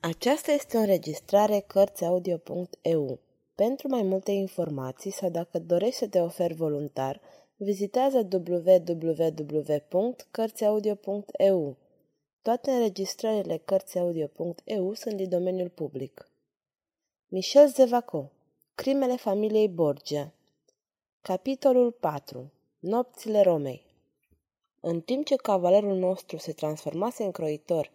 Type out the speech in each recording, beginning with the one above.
Aceasta este o înregistrare Cărțiaudio.eu. Pentru mai multe informații sau dacă dorești să te oferi voluntar, vizitează www.cărțiaudio.eu. Toate înregistrările Cărțiaudio.eu sunt din domeniul public. Michel Zevaco Crimele familiei Borgia Capitolul 4 Nopțile Romei În timp ce cavalerul nostru se transformase în croitor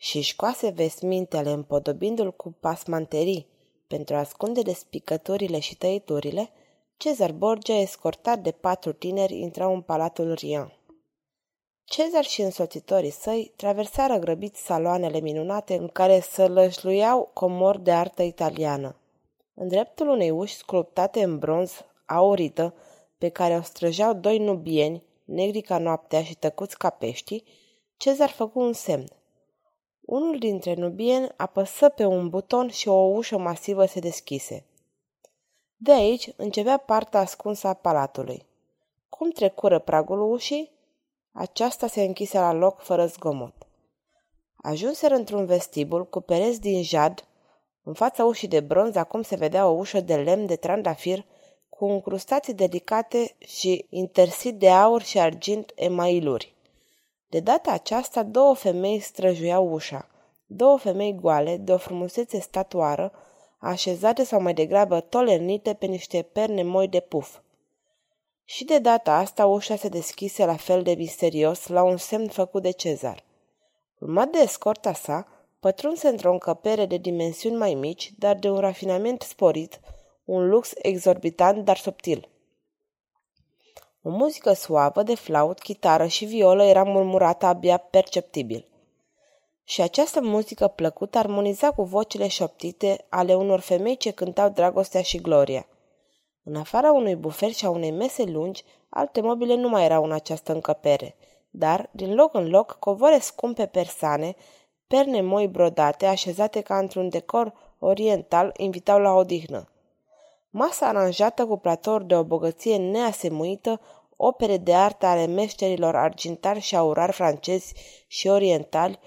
și scoase vesmintele împodobindu-l cu pasmanterii pentru a ascunde despicăturile și tăiturile, Cezar Borgia, escortat de patru tineri, intrau în palatul Rian. Cezar și însoțitorii săi traversară grăbiți saloanele minunate în care lășluiau comori de artă italiană. În dreptul unei uși sculptate în bronz, aurită, pe care o străjeau doi nubieni, negri ca noaptea și tăcuți ca peștii, Cezar făcu un semn. Unul dintre nubieni apăsă pe un buton și o ușă masivă se deschise. De aici începea partea ascunsă a palatului. Cum trecură pragul ușii? Aceasta se închise la loc fără zgomot. Ajunseră într-un vestibul cu pereți din jad. În fața ușii de bronz acum se vedea o ușă de lemn de trandafir cu încrustații delicate și intersit de aur și argint emailuri. De data aceasta, două femei străjuiau ușa. Două femei goale, de o frumusețe statuară, așezate sau mai degrabă tolernite pe niște perne moi de puf. Și de data asta ușa se deschise la fel de misterios la un semn făcut de cezar. Urmat de escorta sa, pătrunse într-o încăpere de dimensiuni mai mici, dar de un rafinament sporit, un lux exorbitant, dar subtil – o muzică suavă de flaut, chitară și violă era murmurată abia perceptibil. Și această muzică plăcută armoniza cu vocile șoptite ale unor femei ce cântau dragostea și gloria. În afara unui bufer și a unei mese lungi, alte mobile nu mai erau în această încăpere, dar, din loc în loc, covore scumpe persane, perne moi brodate, așezate ca într-un decor oriental, invitau la odihnă. Masa aranjată cu platouri de o bogăție neasemuită, opere de artă ale meșterilor argintari și aurari francezi și orientali,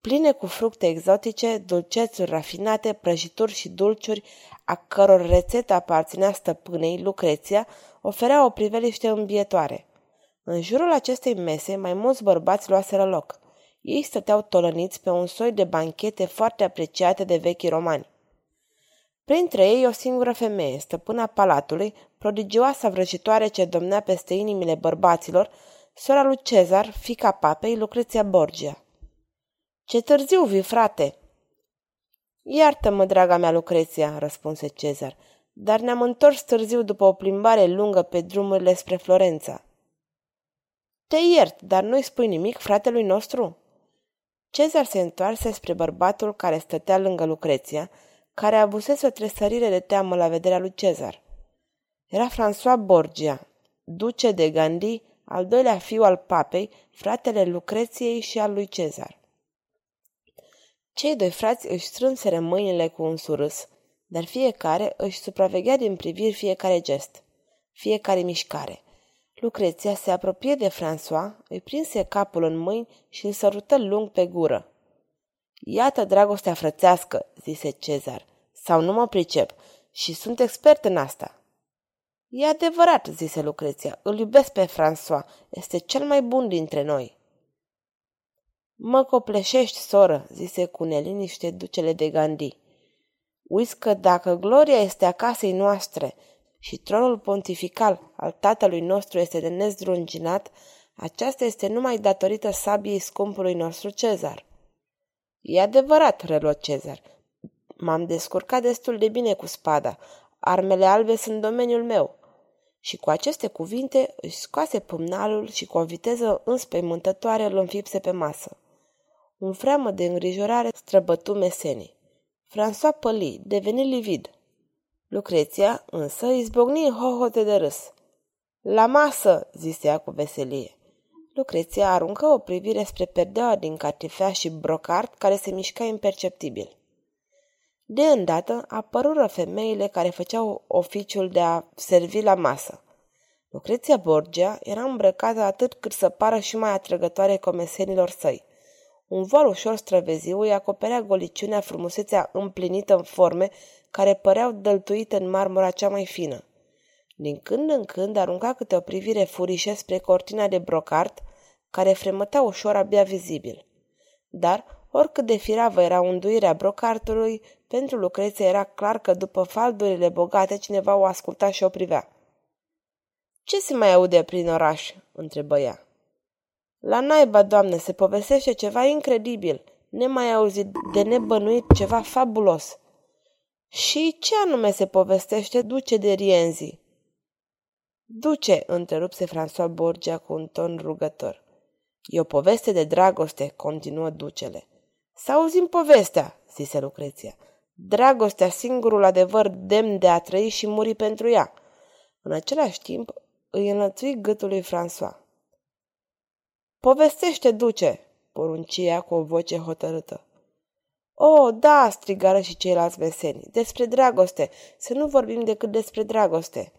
pline cu fructe exotice, dulcețuri rafinate, prăjituri și dulciuri, a căror rețetă aparținea stăpânei, Lucreția, oferea o priveliște îmbietoare. În jurul acestei mese, mai mulți bărbați luaseră loc. Ei stăteau tolăniți pe un soi de banchete foarte apreciate de vechi romani. Printre ei o singură femeie, stăpâna palatului, prodigioasa vrăjitoare ce domnea peste inimile bărbaților, sora lui Cezar, fica papei, Lucreția Borgia. Ce târziu vii, frate!" Iartă-mă, draga mea Lucreția," răspunse Cezar, dar ne-am întors târziu după o plimbare lungă pe drumurile spre Florența." Te iert, dar nu-i spui nimic fratelui nostru?" Cezar se întoarse spre bărbatul care stătea lângă Lucreția, care avusese o tresărire de teamă la vederea lui Cezar. Era François Borgia, duce de Gandhi, al doilea fiu al papei, fratele Lucreției și al lui Cezar. Cei doi frați își strânseră mâinile cu un surâs, dar fiecare își supraveghea din priviri fiecare gest, fiecare mișcare. Lucreția se apropie de François, îi prinse capul în mâini și îl sărută lung pe gură. Iată dragostea frățească, zise Cezar, sau nu mă pricep și sunt expert în asta. E adevărat, zise Lucreția, îl iubesc pe François, este cel mai bun dintre noi. Mă copleșești, soră, zise cu neliniște ducele de Gandhi. Uiți că dacă gloria este a casei noastre și tronul pontifical al tatălui nostru este de nezdrunginat, aceasta este numai datorită sabiei scumpului nostru Cezar. E adevărat, reluă Cezar. M-am descurcat destul de bine cu spada. Armele albe sunt domeniul meu. Și cu aceste cuvinte își scoase pumnalul și cu o viteză înspăimântătoare îl înfipse pe masă. Un freamă de îngrijorare străbătu mesenii. François păli, deveni livid. Lucreția, însă, izbogni în hohote de râs. La masă, zise ea cu veselie. Lucreția aruncă o privire spre perdeaua din catifea și brocart care se mișca imperceptibil. De îndată apărură femeile care făceau oficiul de a servi la masă. Lucreția Borgia era îmbrăcată atât cât să pară și mai atrăgătoare comesenilor săi. Un voal ușor străveziu îi acoperea goliciunea frumusețea împlinită în forme care păreau dăltuite în marmura cea mai fină. Din când în când arunca câte o privire furișă spre cortina de brocart, care fremătea ușor abia vizibil. Dar, oricât de firavă era unduirea brocartului, pentru Lucreția era clar că după faldurile bogate cineva o asculta și o privea. Ce se mai aude prin oraș?" întrebă ea. La naiba, doamne, se povestește ceva incredibil, nemai auzit, de nebănuit, ceva fabulos. Și ce anume se povestește, duce de Rienzi? Duce, întrerupse François Borgia cu un ton rugător. E o poveste de dragoste, continuă ducele. Să auzim povestea, zise Lucreția. Dragostea, singurul adevăr demn de a trăi și muri pentru ea. În același timp, îi înlățui gâtul lui François. Povestește, duce, poruncia cu o voce hotărâtă. O, da, strigară și ceilalți meseni, despre dragoste, să nu vorbim decât despre dragoste.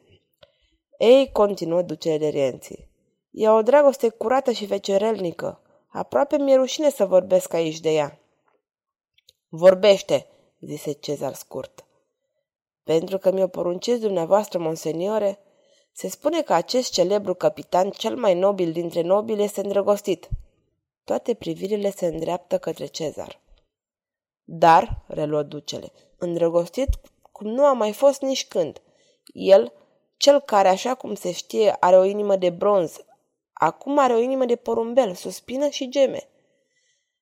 Ei, continuă ducele de rienții, e o dragoste curată și vecerelnică. Aproape mi-e rușine să vorbesc aici de ea. Vorbește, zise Cezar scurt. Pentru că mi-o poruncesc dumneavoastră, monseniore, se spune că acest celebru capitan, cel mai nobil dintre nobili, este îndrăgostit. Toate privirile se îndreaptă către Cezar. Dar, reluă ducele, îndrăgostit cum nu a mai fost nici când. El, cel care, așa cum se știe, are o inimă de bronz, acum are o inimă de porumbel, suspină și geme.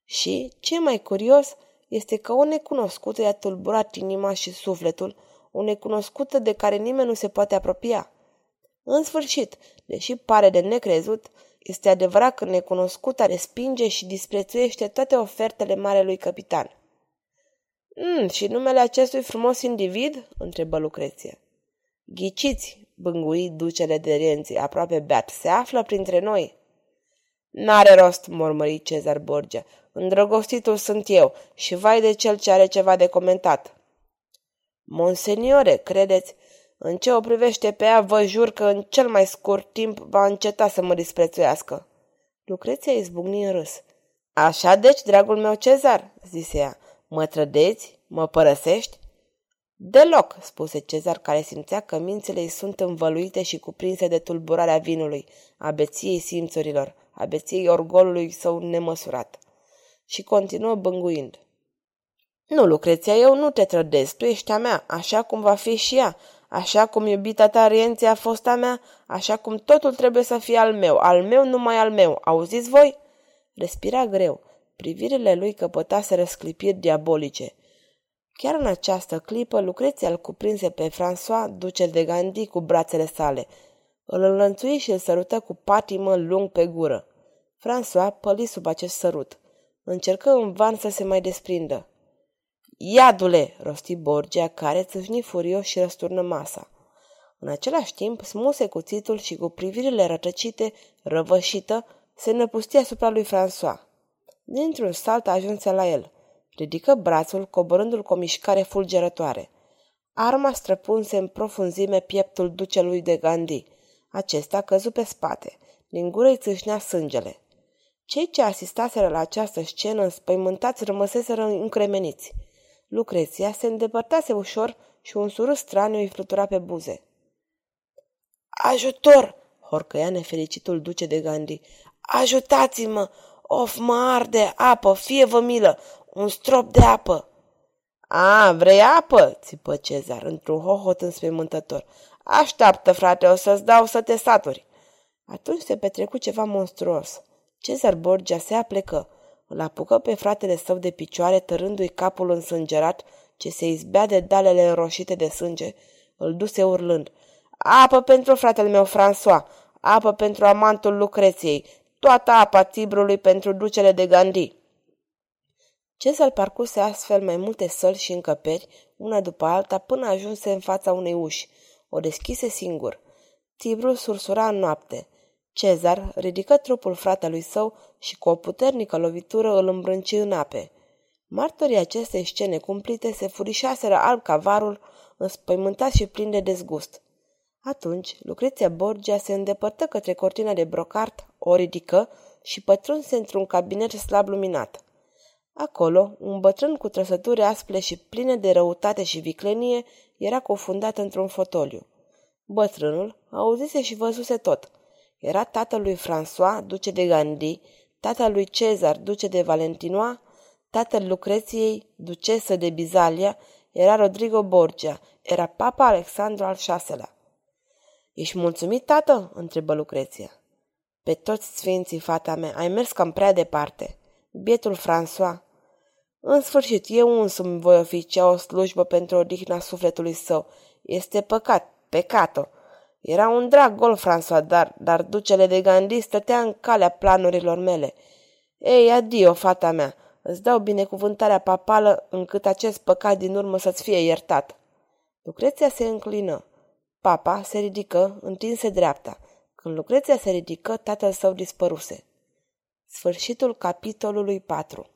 Și, ce mai curios, este că o necunoscută i-a tulburat inima și sufletul, o necunoscută de care nimeni nu se poate apropia. În sfârșit, deși pare de necrezut, este adevărat că necunoscuta respinge și disprețuiește toate ofertele marelui capitan. Mm, și numele acestui frumos individ?" întrebă Lucreția. Ghiciți, bângui ducele de rienții, aproape beat, se află printre noi. N-are rost, mormări Cezar Borgia. Îndrăgostitul sunt eu și vai de cel ce are ceva de comentat. Monseniore, credeți, în ce o privește pe ea, vă jur că în cel mai scurt timp va înceta să mă disprețuiască. Lucreția izbucni în râs. Așa deci, dragul meu Cezar, zise ea, mă trădeți? Mă părăsești? Deloc, spuse Cezar, care simțea că mințile îi sunt învăluite și cuprinse de tulburarea vinului, a beției simțurilor, a beției orgolului său nemăsurat. Și continuă bânguind. Nu, Lucreția, eu nu te trădez, tu ești a mea, așa cum va fi și ea, Așa cum iubita ta Rienție a fost a mea, așa cum totul trebuie să fie al meu, al meu numai al meu. Auziți voi? Respira greu. Privirile lui căpătase răsclipiri diabolice. Chiar în această clipă, Lucreția îl cuprinse pe François, ducel de Gandhi, cu brațele sale. Îl înlănțui și îl sărută cu patimă lung pe gură. François păli sub acest sărut. Încercă în van să se mai desprindă. Iadule!" rosti Borgia, care țâșni furios și răsturnă masa. În același timp, smuse cuțitul și cu privirile rătăcite, răvășită, se năpustia asupra lui François. Dintr-un salt ajunse la el. Ridică brațul, coborându-l cu o mișcare fulgerătoare. Arma străpunse în profunzime pieptul ducelui de Gandhi. Acesta căzu pe spate. Din gură îi țâșnea sângele. Cei ce asistaseră la această scenă înspăimântați rămăseseră încremeniți. Lucreția se îndepărtase ușor și un surâs straniu îi flutura pe buze. Ajutor! horcăia nefericitul duce de Gandhi. Ajutați-mă! Of, mă arde! Apă! Fie vă milă! Un strop de apă! A, vrei apă? țipă Cezar, într-un hohot înspăimântător. Așteaptă, frate, o să-ți dau să te saturi. Atunci se petrecu ceva monstruos. Cezar Borgia se aplecă. Îl apucă pe fratele său de picioare, tărându-i capul însângerat, ce se izbea de dalele înroșite de sânge, îl duse urlând. Apă pentru fratele meu, François! Apă pentru amantul Lucreției! Toată apa Tibrului pentru ducele de Gandhi! Cezar parcurse astfel mai multe săli și încăperi, una după alta, până ajunse în fața unei uși. O deschise singur. Tibrul sursura în noapte. Cezar ridică trupul fratelui său și cu o puternică lovitură îl îmbrânci în ape. Martorii acestei scene cumplite se furișaseră alb ca varul, înspăimântați și plin de dezgust. Atunci, Lucreția Borgia se îndepărtă către cortina de brocart, o ridică și pătrunse într-un cabinet slab luminat. Acolo, un bătrân cu trăsături asple și pline de răutate și viclenie era cufundat într-un fotoliu. Bătrânul auzise și văzuse tot. Era tatălui François, duce de Gandhi, tatălui Cezar, duce de Valentinois, tatăl Lucreției, ducesă de Bizalia, era Rodrigo Borgia, era papa Alexandru al VI-lea. Ești mulțumit, tată?" întrebă Lucreția. Pe toți sfinții, fata mea, ai mers cam prea departe. Bietul François. În sfârșit, eu însumi voi oficia o slujbă pentru odihna sufletului său. Este păcat, pecato. Era un drag gol, François, dar, dar ducele de Gandhi stătea în calea planurilor mele. Ei, adio, fata mea, îți dau binecuvântarea papală încât acest păcat din urmă să-ți fie iertat. Lucreția se înclină. Papa se ridică, întinse dreapta. Când Lucreția se ridică, tatăl său dispăruse. Sfârșitul capitolului 4